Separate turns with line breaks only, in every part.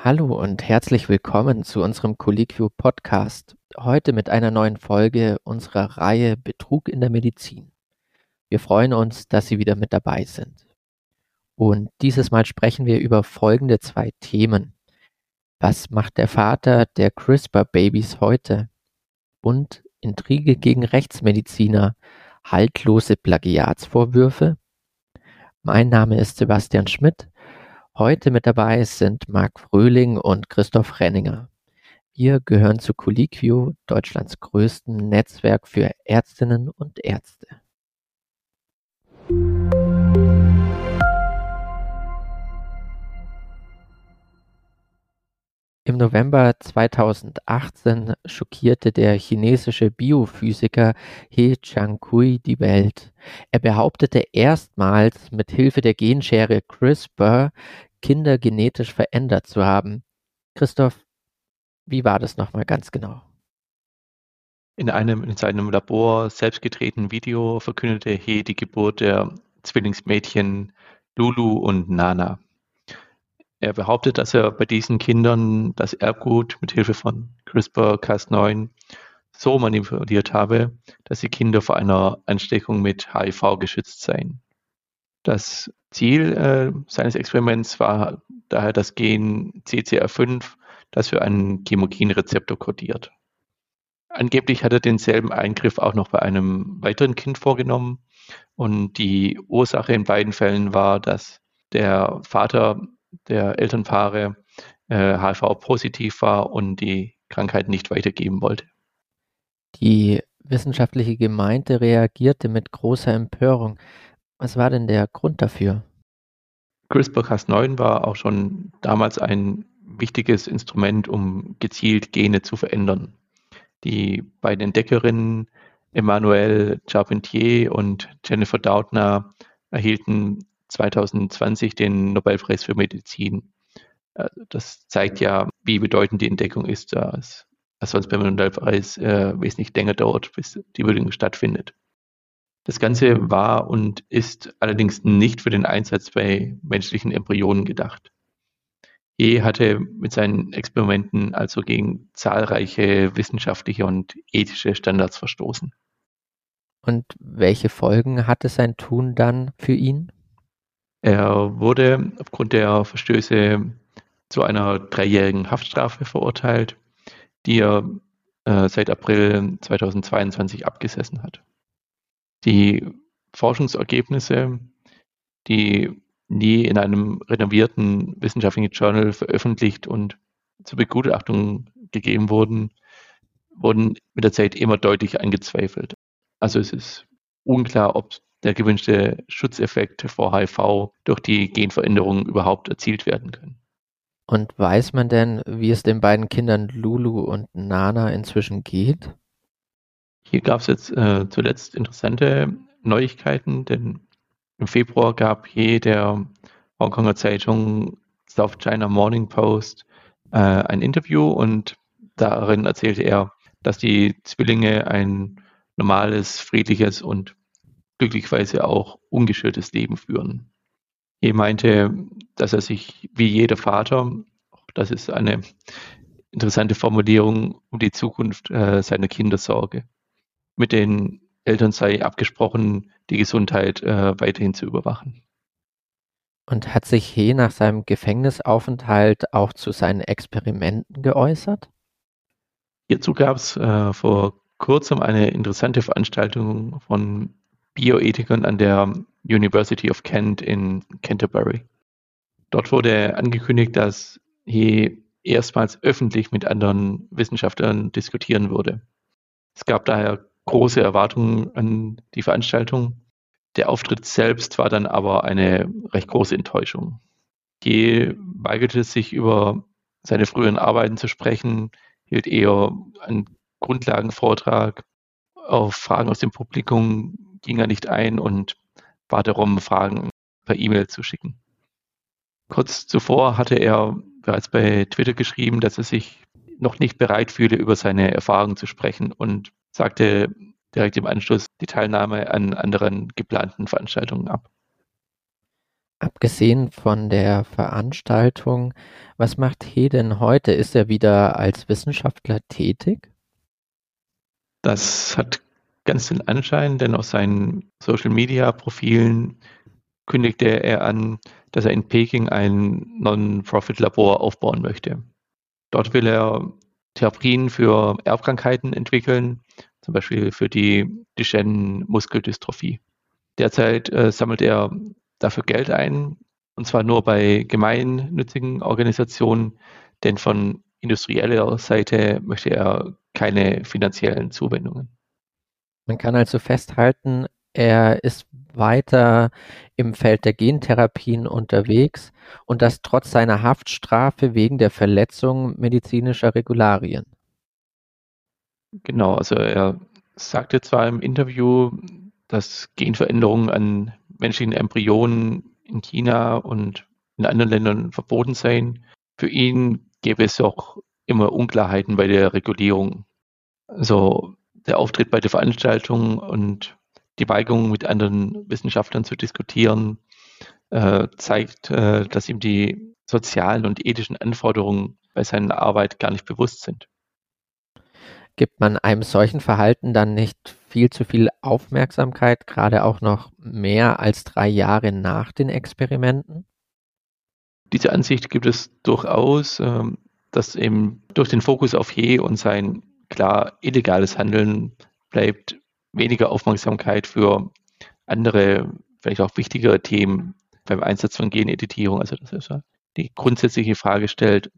Hallo und herzlich willkommen zu unserem Colliquio Podcast. Heute mit einer neuen Folge unserer Reihe Betrug in der Medizin. Wir freuen uns, dass Sie wieder mit dabei sind. Und dieses Mal sprechen wir über folgende zwei Themen. Was macht der Vater der CRISPR-Babys heute? Und Intrige gegen Rechtsmediziner, haltlose Plagiatsvorwürfe? Mein Name ist Sebastian Schmidt Heute mit dabei sind Marc Fröhling und Christoph Renninger. Wir gehören zu Colliquio, Deutschlands größten Netzwerk für Ärztinnen und Ärzte. Im November 2018 schockierte der chinesische Biophysiker He Jiankui die Welt. Er behauptete erstmals mit Hilfe der Genschere CRISPR Kinder genetisch verändert zu haben. Christoph, wie war das nochmal ganz genau?
In einem in seinem Labor selbst gedrehten Video verkündete He die Geburt der Zwillingsmädchen Lulu und Nana. Er behauptet, dass er bei diesen Kindern das Erbgut mit Hilfe von CRISPR-Cas9 so manipuliert habe, dass die Kinder vor einer Ansteckung mit HIV geschützt seien. Das Ziel äh, seines Experiments war daher das Gen CCR5, das für einen Chemokinrezeptor kodiert. Angeblich hat er denselben Eingriff auch noch bei einem weiteren Kind vorgenommen und die Ursache in beiden Fällen war, dass der Vater der Elternpaare äh, HIV-positiv war und die Krankheit nicht weitergeben wollte.
Die wissenschaftliche Gemeinde reagierte mit großer Empörung. Was war denn der Grund dafür?
CRISPR-Cas9 war auch schon damals ein wichtiges Instrument, um gezielt Gene zu verändern. Die beiden Entdeckerinnen Emmanuelle Charpentier und Jennifer Doudna erhielten 2020 den Nobelpreis für Medizin. Äh, das zeigt ja, wie bedeutend die Entdeckung ist, dass, dass sonst beim Nobelpreis äh, wesentlich länger dauert, bis die Würdigung stattfindet. Das Ganze war und ist allerdings nicht für den Einsatz bei menschlichen Embryonen gedacht. E hatte mit seinen Experimenten also gegen zahlreiche wissenschaftliche und ethische Standards verstoßen.
Und welche Folgen hatte sein Tun dann für ihn?
Er wurde aufgrund der Verstöße zu einer dreijährigen Haftstrafe verurteilt, die er äh, seit April 2022 abgesessen hat. Die Forschungsergebnisse, die nie in einem renommierten wissenschaftlichen Journal veröffentlicht und zur Begutachtung gegeben wurden, wurden mit der Zeit immer deutlich angezweifelt. Also es ist unklar, ob der gewünschte Schutzeffekt vor HIV durch die Genveränderung überhaupt erzielt werden kann.
Und weiß man denn, wie es den beiden Kindern Lulu und Nana inzwischen geht?
Hier gab es jetzt äh, zuletzt interessante Neuigkeiten, denn im Februar gab hier der Hongkonger Zeitung South China Morning Post äh, ein Interview und darin erzählte er, dass die Zwillinge ein normales, friedliches und glücklicherweise auch ungeschürtes Leben führen. Er meinte, dass er sich wie jeder Vater, das ist eine interessante Formulierung, um die Zukunft äh, seiner Kinder sorge mit den Eltern sei abgesprochen, die Gesundheit äh, weiterhin zu überwachen.
Und hat sich He nach seinem Gefängnisaufenthalt auch zu seinen Experimenten geäußert?
Hierzu gab es äh, vor kurzem eine interessante Veranstaltung von Bioethikern an der University of Kent in Canterbury. Dort wurde angekündigt, dass He erstmals öffentlich mit anderen Wissenschaftlern diskutieren würde. Es gab daher große Erwartungen an die Veranstaltung. Der Auftritt selbst war dann aber eine recht große Enttäuschung. Je weigerte sich über seine früheren Arbeiten zu sprechen, hielt eher einen Grundlagenvortrag. Auf Fragen aus dem Publikum ging er nicht ein und bat darum, Fragen per E-Mail zu schicken. Kurz zuvor hatte er bereits bei Twitter geschrieben, dass er sich noch nicht bereit fühle, über seine Erfahrungen zu sprechen und sagte direkt im Anschluss die Teilnahme an anderen geplanten Veranstaltungen ab.
Abgesehen von der Veranstaltung, was macht He denn heute? Ist er wieder als Wissenschaftler tätig?
Das hat ganz den Anschein, denn aus seinen Social-Media-Profilen kündigte er an, dass er in Peking ein Non-Profit-Labor aufbauen möchte. Dort will er Therapien für Erbkrankheiten entwickeln, zum Beispiel für die Duchenne-Muskeldystrophie. Derzeit äh, sammelt er dafür Geld ein, und zwar nur bei gemeinnützigen Organisationen, denn von industrieller Seite möchte er keine finanziellen Zuwendungen.
Man kann also festhalten, er ist weiter im Feld der Gentherapien unterwegs und das trotz seiner Haftstrafe wegen der Verletzung medizinischer Regularien.
Genau, also er sagte zwar im Interview, dass Genveränderungen an menschlichen Embryonen in China und in anderen Ländern verboten seien. Für ihn gäbe es auch immer Unklarheiten bei der Regulierung. Also der Auftritt bei der Veranstaltung und die Weigerung mit anderen Wissenschaftlern zu diskutieren, äh, zeigt, äh, dass ihm die sozialen und ethischen Anforderungen bei seiner Arbeit gar nicht bewusst sind.
Gibt man einem solchen Verhalten dann nicht viel zu viel Aufmerksamkeit, gerade auch noch mehr als drei Jahre nach den Experimenten?
Diese Ansicht gibt es durchaus, ähm, dass eben durch den Fokus auf He und sein klar illegales Handeln bleibt weniger Aufmerksamkeit für andere, vielleicht auch wichtigere Themen beim Einsatz von Geneditierung. Also das ist die grundsätzliche Frage stellt,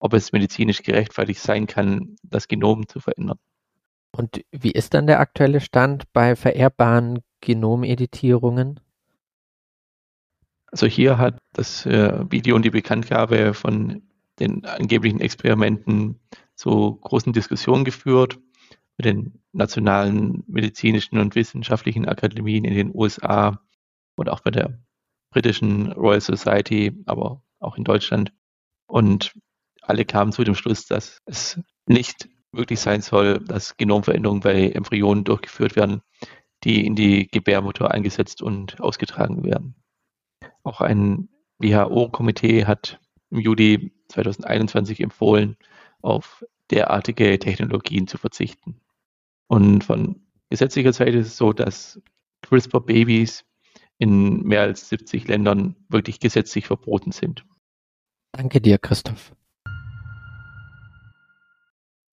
ob es medizinisch gerechtfertigt sein kann, das Genom zu verändern.
Und wie ist dann der aktuelle Stand bei vererbbaren Genomeditierungen?
Also hier hat das äh, Video und die Bekanntgabe von den angeblichen Experimenten zu großen Diskussionen geführt mit den nationalen medizinischen und wissenschaftlichen Akademien in den USA und auch bei der britischen Royal Society, aber auch in Deutschland. Und alle kamen zu dem Schluss, dass es nicht möglich sein soll, dass Genomveränderungen bei Embryonen durchgeführt werden, die in die Gebärmutter eingesetzt und ausgetragen werden. Auch ein WHO-Komitee hat im Juli 2021 empfohlen, auf derartige Technologien zu verzichten. Und von gesetzlicher Seite ist es so, dass CRISPR-Babys in mehr als 70 Ländern wirklich gesetzlich verboten sind.
Danke dir, Christoph.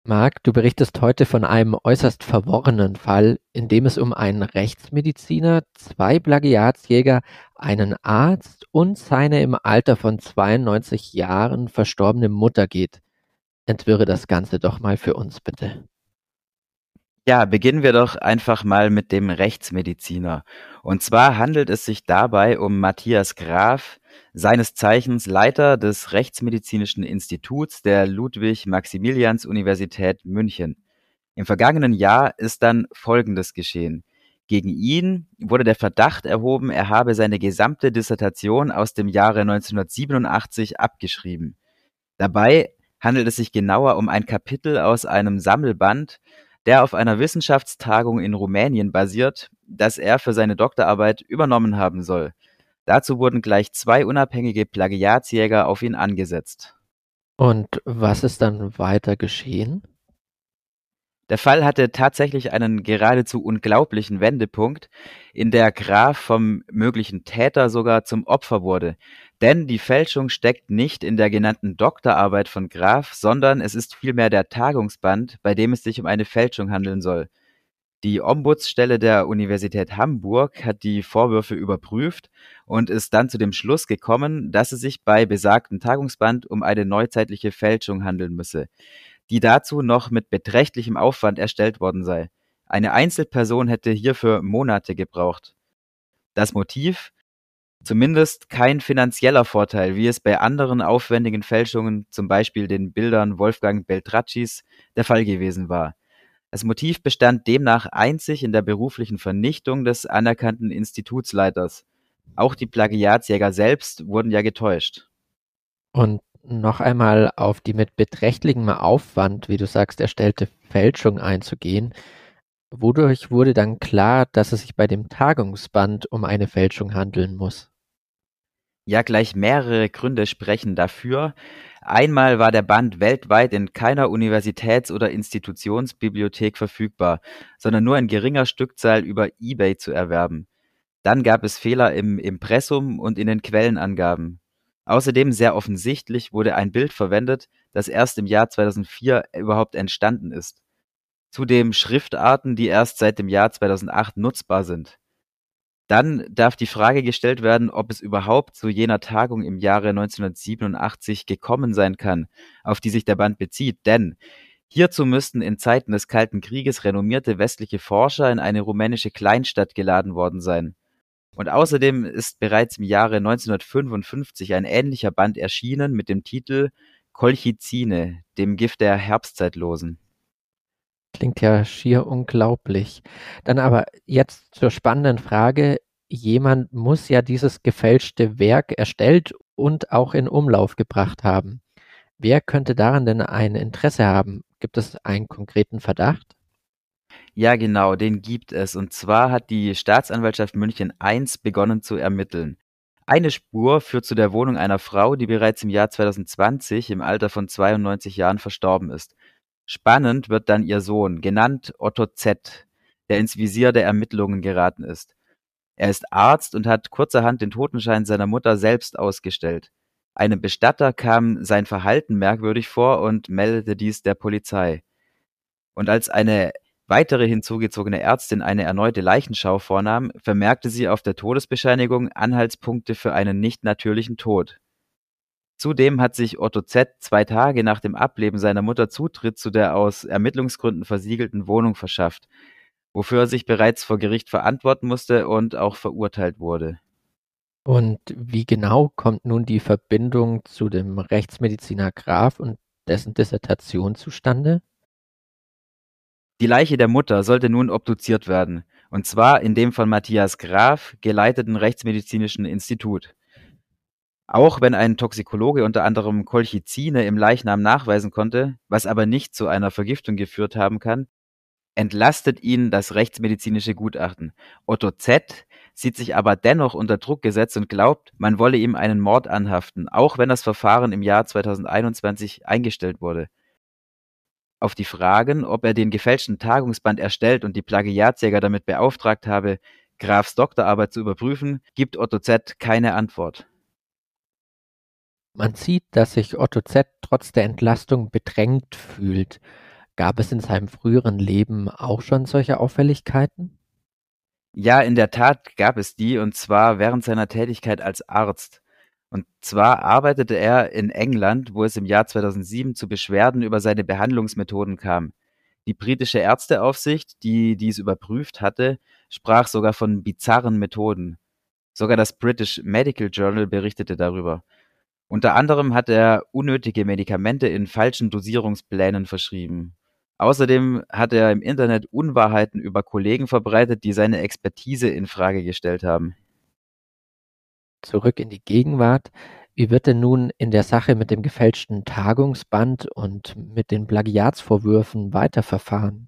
Marc, du berichtest heute von einem äußerst verworrenen Fall, in dem es um einen Rechtsmediziner, zwei Plagiatsjäger, einen Arzt und seine im Alter von 92 Jahren verstorbene Mutter geht. Entwirre das Ganze doch mal für uns bitte.
Ja, beginnen wir doch einfach mal mit dem Rechtsmediziner. Und zwar handelt es sich dabei um Matthias Graf, seines Zeichens Leiter des Rechtsmedizinischen Instituts der Ludwig-Maximilians-Universität München. Im vergangenen Jahr ist dann Folgendes geschehen. Gegen ihn wurde der Verdacht erhoben, er habe seine gesamte Dissertation aus dem Jahre 1987 abgeschrieben. Dabei handelt es sich genauer um ein Kapitel aus einem Sammelband, der auf einer Wissenschaftstagung in Rumänien basiert, das er für seine Doktorarbeit übernommen haben soll. Dazu wurden gleich zwei unabhängige Plagiatsjäger auf ihn angesetzt.
Und was ist dann weiter geschehen?
Der Fall hatte tatsächlich einen geradezu unglaublichen Wendepunkt, in der Graf vom möglichen Täter sogar zum Opfer wurde. Denn die Fälschung steckt nicht in der genannten Doktorarbeit von Graf, sondern es ist vielmehr der Tagungsband, bei dem es sich um eine Fälschung handeln soll. Die Ombudsstelle der Universität Hamburg hat die Vorwürfe überprüft und ist dann zu dem Schluss gekommen, dass es sich bei besagtem Tagungsband um eine neuzeitliche Fälschung handeln müsse die dazu noch mit beträchtlichem Aufwand erstellt worden sei. Eine Einzelperson hätte hierfür Monate gebraucht. Das Motiv? Zumindest kein finanzieller Vorteil, wie es bei anderen aufwendigen Fälschungen, zum Beispiel den Bildern Wolfgang Beltraccis, der Fall gewesen war. Das Motiv bestand demnach einzig in der beruflichen Vernichtung des anerkannten Institutsleiters. Auch die Plagiatsjäger selbst wurden ja getäuscht.
Und noch einmal auf die mit beträchtlichem Aufwand, wie du sagst, erstellte Fälschung einzugehen. Wodurch wurde dann klar, dass es sich bei dem Tagungsband um eine Fälschung handeln muss?
Ja, gleich mehrere Gründe sprechen dafür. Einmal war der Band weltweit in keiner Universitäts- oder Institutionsbibliothek verfügbar, sondern nur in geringer Stückzahl über eBay zu erwerben. Dann gab es Fehler im Impressum und in den Quellenangaben. Außerdem sehr offensichtlich wurde ein Bild verwendet, das erst im Jahr 2004 überhaupt entstanden ist. Zudem Schriftarten, die erst seit dem Jahr 2008 nutzbar sind. Dann darf die Frage gestellt werden, ob es überhaupt zu jener Tagung im Jahre 1987 gekommen sein kann, auf die sich der Band bezieht, denn hierzu müssten in Zeiten des Kalten Krieges renommierte westliche Forscher in eine rumänische Kleinstadt geladen worden sein. Und außerdem ist bereits im Jahre 1955 ein ähnlicher Band erschienen mit dem Titel Kolchizine, dem Gift der Herbstzeitlosen.
Klingt ja schier unglaublich. Dann aber jetzt zur spannenden Frage. Jemand muss ja dieses gefälschte Werk erstellt und auch in Umlauf gebracht haben. Wer könnte daran denn ein Interesse haben? Gibt es einen konkreten Verdacht?
Ja, genau, den gibt es. Und zwar hat die Staatsanwaltschaft München I begonnen zu ermitteln. Eine Spur führt zu der Wohnung einer Frau, die bereits im Jahr 2020 im Alter von 92 Jahren verstorben ist. Spannend wird dann ihr Sohn, genannt Otto Z., der ins Visier der Ermittlungen geraten ist. Er ist Arzt und hat kurzerhand den Totenschein seiner Mutter selbst ausgestellt. Einem Bestatter kam sein Verhalten merkwürdig vor und meldete dies der Polizei. Und als eine weitere hinzugezogene Ärztin eine erneute Leichenschau vornahm, vermerkte sie auf der Todesbescheinigung Anhaltspunkte für einen nicht natürlichen Tod. Zudem hat sich Otto Z. zwei Tage nach dem Ableben seiner Mutter Zutritt zu der aus Ermittlungsgründen versiegelten Wohnung verschafft, wofür er sich bereits vor Gericht verantworten musste und auch verurteilt wurde.
Und wie genau kommt nun die Verbindung zu dem Rechtsmediziner Graf und dessen Dissertation zustande?
Die Leiche der Mutter sollte nun obduziert werden, und zwar in dem von Matthias Graf geleiteten Rechtsmedizinischen Institut. Auch wenn ein Toxikologe unter anderem Kolchizine im Leichnam nachweisen konnte, was aber nicht zu einer Vergiftung geführt haben kann, entlastet ihn das rechtsmedizinische Gutachten. Otto Z. sieht sich aber dennoch unter Druck gesetzt und glaubt, man wolle ihm einen Mord anhaften, auch wenn das Verfahren im Jahr 2021 eingestellt wurde. Auf die Fragen, ob er den gefälschten Tagungsband erstellt und die Plagiatsjäger damit beauftragt habe, Grafs Doktorarbeit zu überprüfen, gibt Otto Z. keine Antwort.
Man sieht, dass sich Otto Z. trotz der Entlastung bedrängt fühlt. Gab es in seinem früheren Leben auch schon solche Auffälligkeiten?
Ja, in der Tat gab es die, und zwar während seiner Tätigkeit als Arzt. Und zwar arbeitete er in England, wo es im Jahr 2007 zu Beschwerden über seine Behandlungsmethoden kam. Die britische Ärzteaufsicht, die dies überprüft hatte, sprach sogar von bizarren Methoden. Sogar das British Medical Journal berichtete darüber. Unter anderem hat er unnötige Medikamente in falschen Dosierungsplänen verschrieben. Außerdem hat er im Internet Unwahrheiten über Kollegen verbreitet, die seine Expertise in Frage gestellt haben.
Zurück in die Gegenwart. Wie wird denn nun in der Sache mit dem gefälschten Tagungsband und mit den Plagiatsvorwürfen weiterverfahren?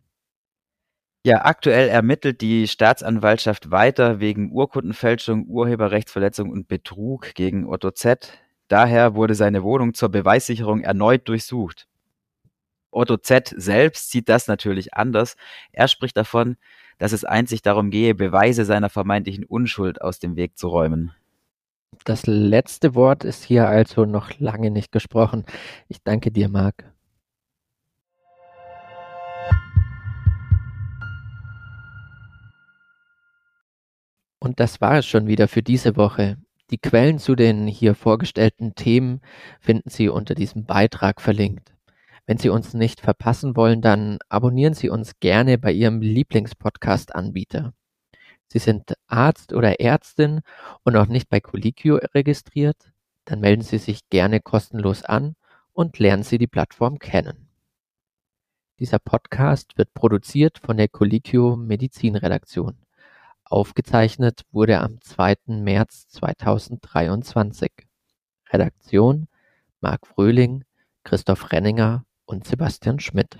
Ja, aktuell ermittelt die Staatsanwaltschaft weiter wegen Urkundenfälschung, Urheberrechtsverletzung und Betrug gegen Otto Z. Daher wurde seine Wohnung zur Beweissicherung erneut durchsucht. Otto Z. selbst sieht das natürlich anders. Er spricht davon, dass es einzig darum gehe, Beweise seiner vermeintlichen Unschuld aus dem Weg zu räumen.
Das letzte Wort ist hier also noch lange nicht gesprochen. Ich danke dir, Marc. Und das war es schon wieder für diese Woche. Die Quellen zu den hier vorgestellten Themen finden Sie unter diesem Beitrag verlinkt. Wenn Sie uns nicht verpassen wollen, dann abonnieren Sie uns gerne bei Ihrem Lieblingspodcast-Anbieter. Sie sind Arzt oder Ärztin und noch nicht bei Colliquio registriert? Dann melden Sie sich gerne kostenlos an und lernen Sie die Plattform kennen. Dieser Podcast wird produziert von der Colliquio Medizinredaktion. Aufgezeichnet wurde am 2. März 2023. Redaktion Marc Fröhling, Christoph Renninger und Sebastian Schmidt